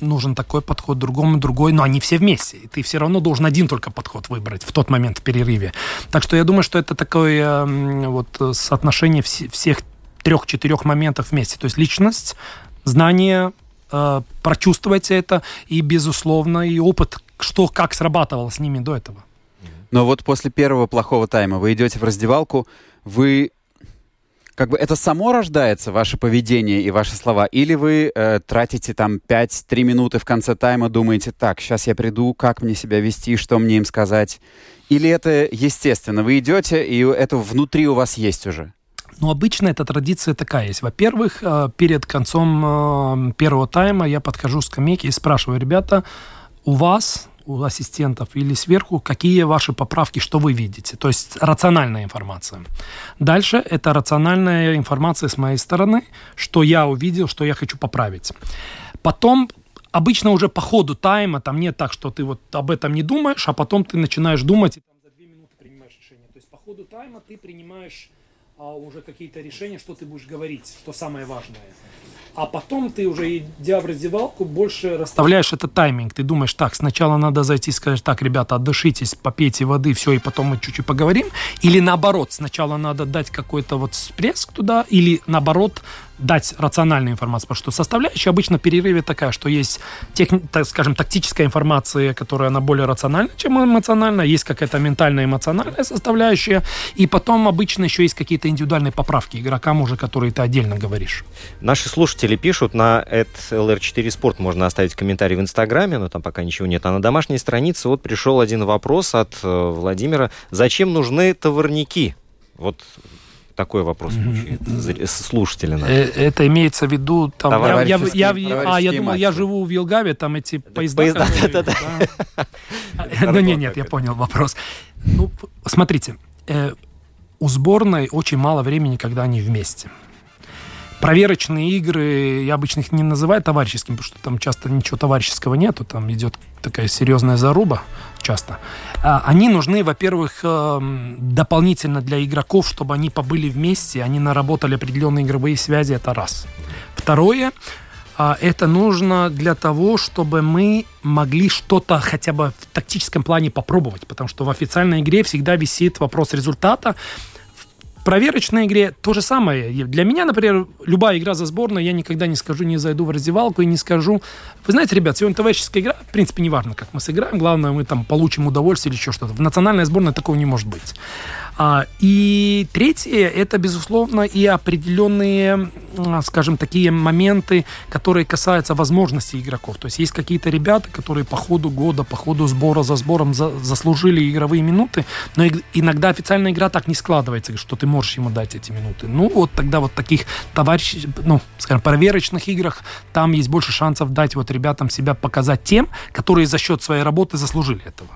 нужен такой подход, другому другой, но они все вместе. И ты все равно должен один только подход выбрать в тот момент в перерыве. Так что я думаю, что это такое э, вот соотношение вс- всех трех-четырех моментов вместе. То есть личность, знание, э, прочувствовать это и, безусловно, и опыт, что как срабатывало с ними до этого. Но вот после первого плохого тайма вы идете в раздевалку, вы как бы это само рождается, ваше поведение и ваши слова, или вы э, тратите там 5-3 минуты в конце тайма, думаете, так, сейчас я приду, как мне себя вести, что мне им сказать? Или это естественно, вы идете, и это внутри у вас есть уже? Ну, обычно эта традиция такая есть. Во-первых, э, перед концом э, первого тайма я подхожу к скамейке и спрашиваю, ребята, у вас у ассистентов или сверху, какие ваши поправки, что вы видите. То есть рациональная информация. Дальше это рациональная информация с моей стороны, что я увидел, что я хочу поправить. Потом обычно уже по ходу тайма, там нет так, что ты вот об этом не думаешь, а потом ты начинаешь думать там за две минуты принимаешь решение. То есть по ходу тайма ты принимаешь а, уже какие-то решения, что ты будешь говорить, что самое важное а потом ты уже, идя в раздевалку, больше расставляешь этот тайминг. Ты думаешь, так, сначала надо зайти и сказать, так, ребята, отдышитесь, попейте воды, все, и потом мы чуть-чуть поговорим. Или наоборот, сначала надо дать какой-то вот всплеск туда, или наоборот, дать рациональную информацию, потому что составляющая обычно перерыве такая, что есть, тех, так скажем, тактическая информация, которая она более рациональна, чем эмоциональная, есть какая-то ментальная эмоциональная составляющая, и потом обычно еще есть какие-то индивидуальные поправки игрокам уже, которые ты отдельно говоришь. Наши слушатели пишут, на LR4 Sport можно оставить комментарий в Инстаграме, но там пока ничего нет, а на домашней странице вот пришел один вопрос от э, Владимира. Зачем нужны товарники? Вот такой вопрос звучит слушателя. Э, это имеется в виду там. Я, я, я, а, я думал, я живу в Вилгаве, там эти поезда. поезда да, да, да. Ну нет, нет, я понял вопрос. Ну, смотрите, э, у сборной очень мало времени, когда они вместе. Проверочные игры, я обычно их не называю товарищескими, потому что там часто ничего товарищеского нету, там идет такая серьезная заруба часто. А, они нужны, во-первых, эм, дополнительно для игроков, чтобы они побыли вместе, они наработали определенные игровые связи, это раз. Второе, а, это нужно для того, чтобы мы могли что-то хотя бы в тактическом плане попробовать, потому что в официальной игре всегда висит вопрос результата, проверочной игре то же самое. Для меня, например, любая игра за сборную, я никогда не скажу, не зайду в раздевалку и не скажу, вы знаете, ребят, сегодня товарищеская игра, в принципе, неважно, как мы сыграем, главное, мы там получим удовольствие или еще что-то. В национальной сборной такого не может быть. А, и третье, это, безусловно, и определенные, а, скажем, такие моменты, которые касаются возможностей игроков. То есть есть какие-то ребята, которые по ходу года, по ходу сбора за сбором за, заслужили игровые минуты, но иногда официальная игра так не складывается, что ты можешь ему дать эти минуты. Ну, вот тогда вот таких товарищей, ну, скажем, проверочных играх там есть больше шансов дать вот ребятам себя показать тем, которые за счет своей работы заслужили этого.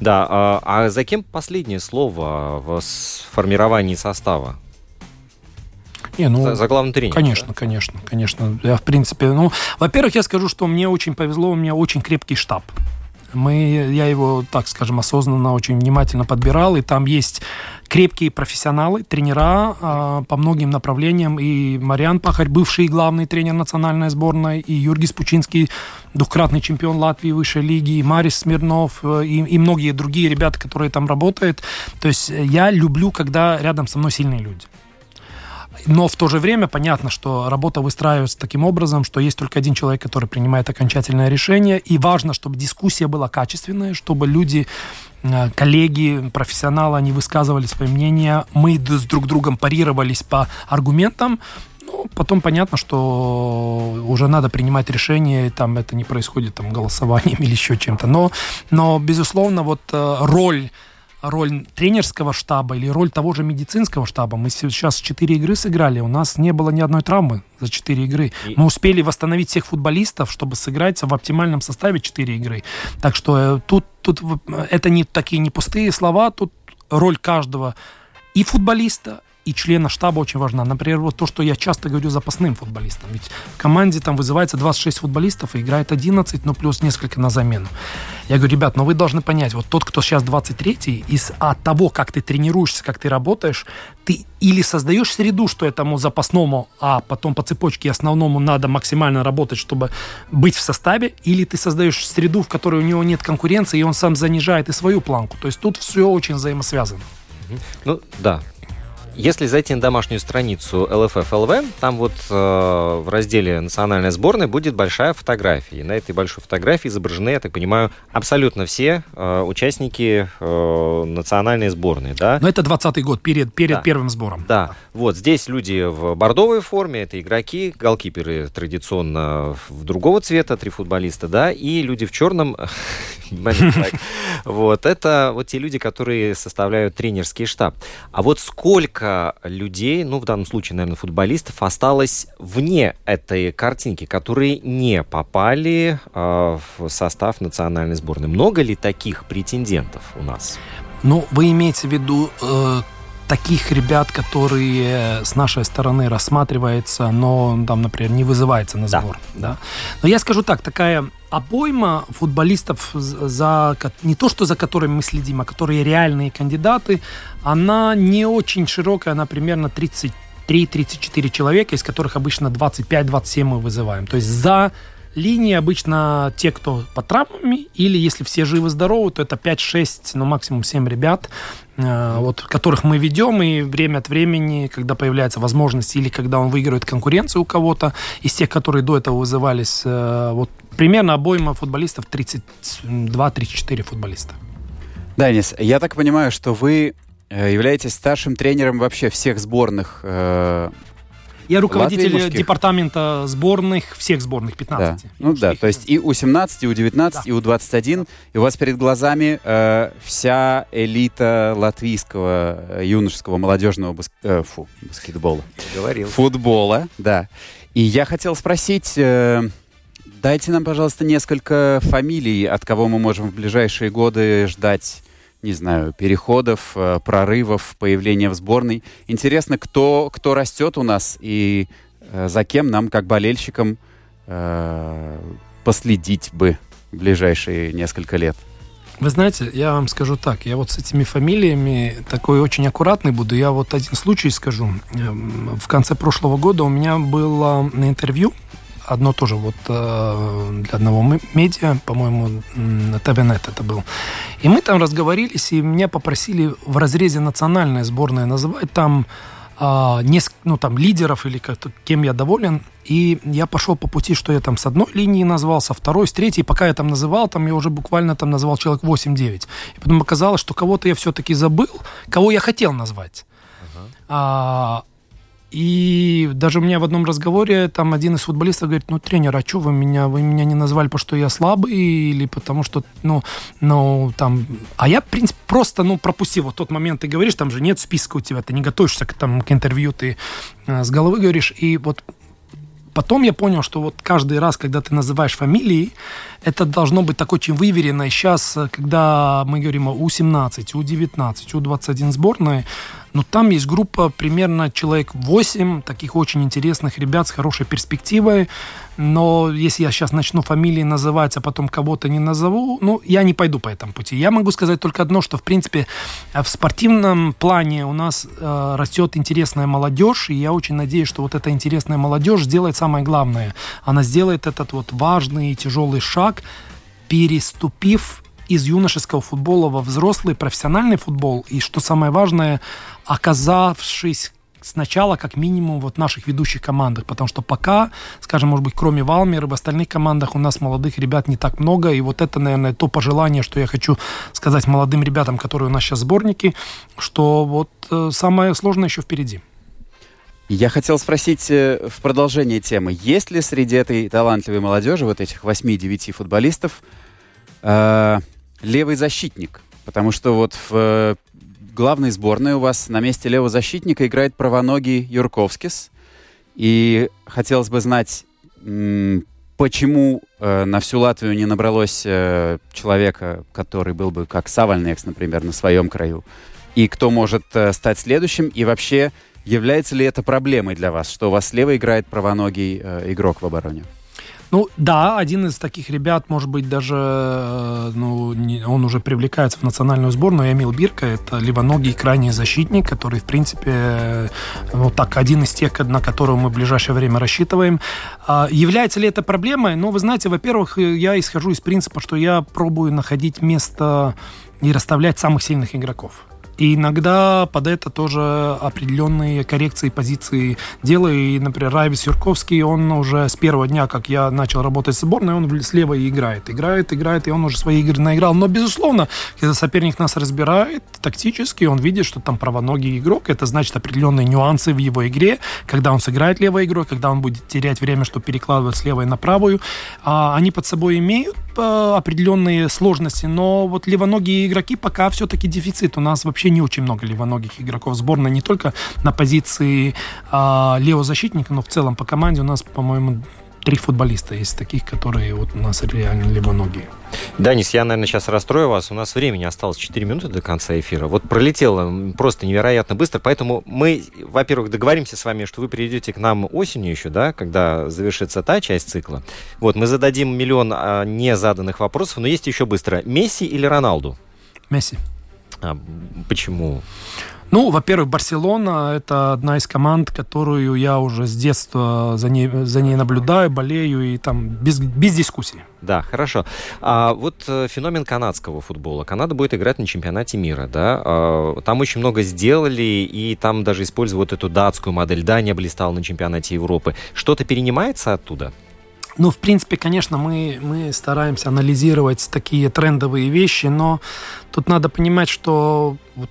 Да, а, а за кем последнее слово в формировании состава? Не, ну, за, за главный тренер. Конечно, да? конечно, конечно. Я, в принципе, ну, во-первых, я скажу, что мне очень повезло, у меня очень крепкий штаб. Мы, я его, так скажем, осознанно, очень внимательно подбирал, и там есть крепкие профессионалы, тренера э, по многим направлениям. И Мариан Пахарь, бывший главный тренер национальной сборной, и Юргис Пучинский, двукратный чемпион Латвии высшей лиги, и Марис Смирнов, э, и, и многие другие ребята, которые там работают. То есть я люблю, когда рядом со мной сильные люди. Но в то же время понятно, что работа выстраивается таким образом, что есть только один человек, который принимает окончательное решение. И важно, чтобы дискуссия была качественная, чтобы люди э, коллеги, профессионалы, они высказывали свое мнение, мы с друг другом парировались по аргументам, ну, потом понятно, что уже надо принимать решение, и там это не происходит там голосованием *laughs* или еще чем-то. Но, но безусловно, вот э, роль роль тренерского штаба или роль того же медицинского штаба. Мы сейчас 4 игры сыграли, у нас не было ни одной травмы за 4 игры. И... Мы успели восстановить всех футболистов, чтобы сыграть в оптимальном составе 4 игры. Так что э, тут, тут это не такие не пустые слова, тут роль каждого и футболиста, и члена штаба очень важна. Например, вот то, что я часто говорю запасным футболистам. Ведь в команде там вызывается 26 футболистов и играет 11, ну плюс несколько на замену. Я говорю, ребят, но вы должны понять, вот тот, кто сейчас 23 из от того, как ты тренируешься, как ты работаешь, ты или создаешь среду, что этому запасному, а потом по цепочке основному надо максимально работать, чтобы быть в составе, или ты создаешь среду, в которой у него нет конкуренции, и он сам занижает и свою планку. То есть тут все очень взаимосвязано. Ну, да, если зайти на домашнюю страницу ЛФФ-ЛВ, там вот э, в разделе «Национальная сборная» будет большая фотография. И на этой большой фотографии изображены, я так понимаю, абсолютно все э, участники э, национальной сборной. Да? Но это 20-й год, перед, перед да. первым сбором. Да. Вот здесь люди в бордовой форме, это игроки, голкиперы традиционно в другого цвета, три футболиста, да, и люди в черном, *laughs* *laughs* вот, это вот те люди, которые составляют тренерский штаб. А вот сколько сколько людей, ну, в данном случае, наверное, футболистов, осталось вне этой картинки, которые не попали э, в состав национальной сборной? Много ли таких претендентов у нас? Ну, вы имеете в виду э, таких ребят, которые с нашей стороны рассматривается, но там, например, не вызывается на сбор. Да. Да? Но я скажу так, такая обойма футболистов, за, не то что за которыми мы следим, а которые реальные кандидаты, она не очень широкая, она примерно 33-34 человека, из которых обычно 25-27 мы вызываем. То есть за линии обычно те, кто по травмами, или если все живы-здоровы, то это 5-6, ну максимум 7 ребят, вот, которых мы ведем, и время от времени, когда появляется возможность, или когда он выигрывает конкуренцию у кого-то, из тех, которые до этого вызывались, э, вот примерно обойма футболистов 32-34 футболиста. Да, Денис, я так понимаю, что вы э, являетесь старшим тренером вообще всех сборных я руководитель Латвии, департамента сборных, всех сборных, 15. Да. Ну да, то есть и У-17, и У-19, да. и У-21. И у вас перед глазами э, вся элита латвийского э, юношеского молодежного баск... э, фу, баскетбола. Говорил. Футбола, да. И я хотел спросить... Э, дайте нам, пожалуйста, несколько фамилий, от кого мы можем в ближайшие годы ждать не знаю, переходов, э, прорывов, появления в сборной. Интересно, кто, кто растет у нас и э, за кем нам, как болельщикам, э, последить бы в ближайшие несколько лет? Вы знаете, я вам скажу так, я вот с этими фамилиями такой очень аккуратный буду. Я вот один случай скажу. Эм, в конце прошлого года у меня было интервью одно тоже вот э, для одного медиа, по-моему, ТВНет это был. И мы там разговорились, и меня попросили в разрезе национальной сборной называть там а, несколько, ну, там, лидеров или как кем я доволен. И я пошел по пути, что я там с одной линии назвал, со второй, с третьей. Пока я там называл, там я уже буквально там назвал человек 8-9. И потом оказалось, что кого-то я все-таки забыл, кого я хотел назвать. Uh-huh. А, и даже у меня в одном разговоре там один из футболистов говорит, ну, тренер, а что вы меня, вы меня не назвали, потому что я слабый или потому что, ну, ну, там... А я, в принципе, просто, ну, пропустил вот тот момент, ты говоришь, там же нет списка у тебя, ты не готовишься к, там, к интервью, ты э, с головы говоришь, и вот потом я понял, что вот каждый раз, когда ты называешь фамилии, это должно быть так очень выверено. И сейчас, э, когда мы говорим о У-17, У-19, У-21 сборной, но там есть группа примерно человек 8 таких очень интересных ребят с хорошей перспективой. Но если я сейчас начну фамилии называть, а потом кого-то не назову, ну, я не пойду по этому пути. Я могу сказать только одно, что, в принципе, в спортивном плане у нас э, растет интересная молодежь, и я очень надеюсь, что вот эта интересная молодежь сделает самое главное. Она сделает этот вот важный и тяжелый шаг, переступив из юношеского футбола во взрослый профессиональный футбол. И что самое важное, оказавшись сначала как минимум вот в наших ведущих командах, потому что пока, скажем, может быть, кроме Валмера, в остальных командах у нас молодых ребят не так много, и вот это, наверное, то пожелание, что я хочу сказать молодым ребятам, которые у нас сейчас сборники, что вот э, самое сложное еще впереди. Я хотел спросить э, в продолжение темы, есть ли среди этой талантливой молодежи, вот этих 8-9 футболистов, э, левый защитник, Потому что вот в э, главной сборной у вас на месте левого защитника играет правоногий Юрковскис. И хотелось бы знать, почему э, на всю Латвию не набралось э, человека, который был бы как Савальнекс, например, на своем краю. И кто может э, стать следующим? И вообще, является ли это проблемой для вас, что у вас слева играет правоногий э, игрок в обороне? Ну да, один из таких ребят, может быть, даже э, ну, не, он уже привлекается в национальную сборную. Эмил Бирка, это левоногий крайний защитник, который, в принципе, э, вот так, один из тех, на которого мы в ближайшее время рассчитываем. А, является ли это проблемой? Ну, вы знаете, во-первых, я исхожу из принципа, что я пробую находить место и расставлять самых сильных игроков. И иногда под это тоже определенные коррекции позиции делаю. И, например, Райвис Юрковский, он уже с первого дня, как я начал работать с сборной, он слева и играет. Играет, играет, и он уже свои игры наиграл. Но, безусловно, когда соперник нас разбирает тактически, он видит, что там правоногий игрок, это значит определенные нюансы в его игре, когда он сыграет левой игрой, когда он будет терять время, чтобы перекладывать с левой на правую. А, они под собой имеют а, определенные сложности, но вот левоногие игроки пока все-таки дефицит. У нас вообще вообще не очень много левоногих игроков сборной, не только на позиции а, левого защитника, но в целом по команде у нас, по-моему, три футболиста есть таких, которые вот у нас реально левоногие. Данис, я, наверное, сейчас расстрою вас. У нас времени осталось 4 минуты до конца эфира. Вот пролетело просто невероятно быстро, поэтому мы, во-первых, договоримся с вами, что вы придете к нам осенью еще, да, когда завершится та часть цикла. Вот, мы зададим миллион а, незаданных вопросов, но есть еще быстро. Месси или Роналду? Месси. А почему? Ну, во-первых, Барселона – это одна из команд, которую я уже с детства за ней, за ней наблюдаю, болею, и там без, без дискуссий. Да, хорошо. А вот э, феномен канадского футбола. Канада будет играть на чемпионате мира, да? А, там очень много сделали, и там даже используют эту датскую модель. Дания блистала на чемпионате Европы. Что-то перенимается оттуда? Ну, в принципе, конечно, мы, мы стараемся анализировать такие трендовые вещи, но тут надо понимать, что вот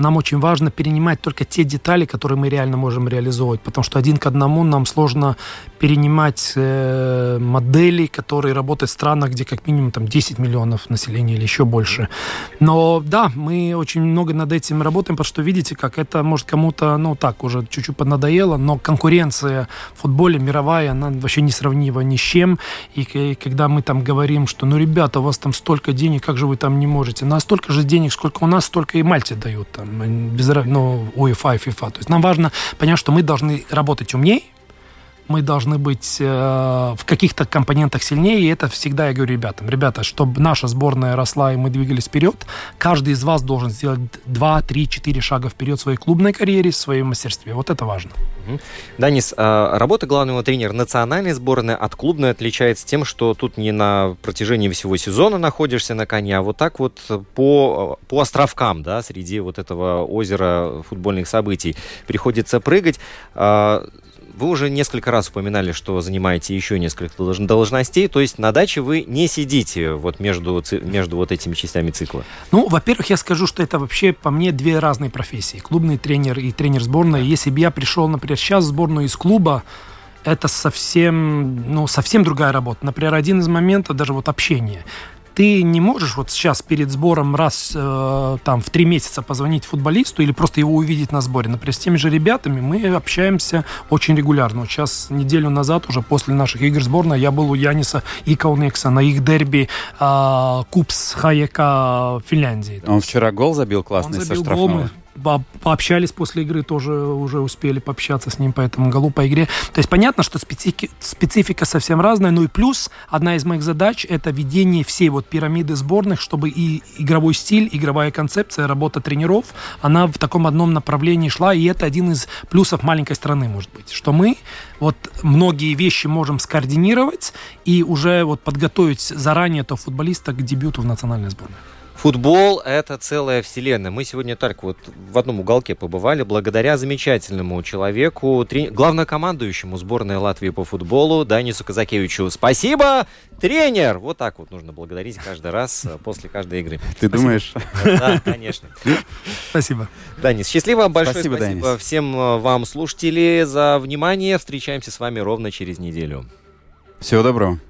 нам очень важно перенимать только те детали, которые мы реально можем реализовывать, потому что один к одному нам сложно перенимать э, модели, которые работают в странах, где как минимум там 10 миллионов населения или еще больше. Но да, мы очень много над этим работаем, потому что видите, как это может кому-то, ну так, уже чуть-чуть поднадоело, но конкуренция в футболе мировая, она вообще несравнима ни с чем. И, и когда мы там говорим, что ну, ребята, у вас там столько денег, как же вы там не можете? На столько же денег, сколько у нас, столько и Мальте дают там без, ну, UEFA и FIFA. То есть нам важно понять, что мы должны работать умнее, мы должны быть э, в каких-то компонентах сильнее, и это всегда я говорю ребятам. Ребята, чтобы наша сборная росла и мы двигались вперед, каждый из вас должен сделать 2, 3, 4 шага вперед в своей клубной карьере, в своем мастерстве. Вот это важно. Данис, а работа главного тренера национальной сборной от клубной отличается тем, что тут не на протяжении всего сезона находишься на коне, а вот так вот по, по островкам, да, среди вот этого озера футбольных событий приходится прыгать. Вы уже несколько раз упоминали, что занимаете еще несколько должностей, то есть на даче вы не сидите вот между, между вот этими частями цикла. Ну, во-первых, я скажу, что это вообще по мне две разные профессии. Клубный тренер и тренер сборной. Если бы я пришел, например, сейчас в сборную из клуба, это совсем, ну, совсем другая работа. Например, один из моментов, даже вот общение ты не можешь вот сейчас перед сбором раз э, там в три месяца позвонить футболисту или просто его увидеть на сборе. Например, с теми же ребятами мы общаемся очень регулярно. Вот сейчас неделю назад, уже после наших игр сборной, я был у Яниса и Каунекса на их дерби э, Купс Хаяка Финляндии. Он вчера гол забил классный Он забил со штрафного. Гол, пообщались после игры, тоже уже успели пообщаться с ним по этому голу, по игре. То есть понятно, что специфика, специфика совсем разная, ну и плюс одна из моих задач – это ведение всей вот пирамиды сборных, чтобы и игровой стиль, игровая концепция, работа тренеров, она в таком одном направлении шла, и это один из плюсов маленькой страны, может быть, что мы вот многие вещи можем скоординировать и уже вот подготовить заранее этого футболиста к дебюту в национальной сборной. Футбол – это целая вселенная. Мы сегодня так вот в одном уголке побывали благодаря замечательному человеку, трени... главнокомандующему сборной Латвии по футболу Данису Казакевичу. Спасибо, тренер! Вот так вот нужно благодарить каждый раз э, после каждой игры. Ты спасибо. думаешь? Да, конечно. Спасибо. Данис, счастливо, большое спасибо, спасибо Данис. всем э, вам, слушатели, за внимание. Встречаемся с вами ровно через неделю. Всего доброго.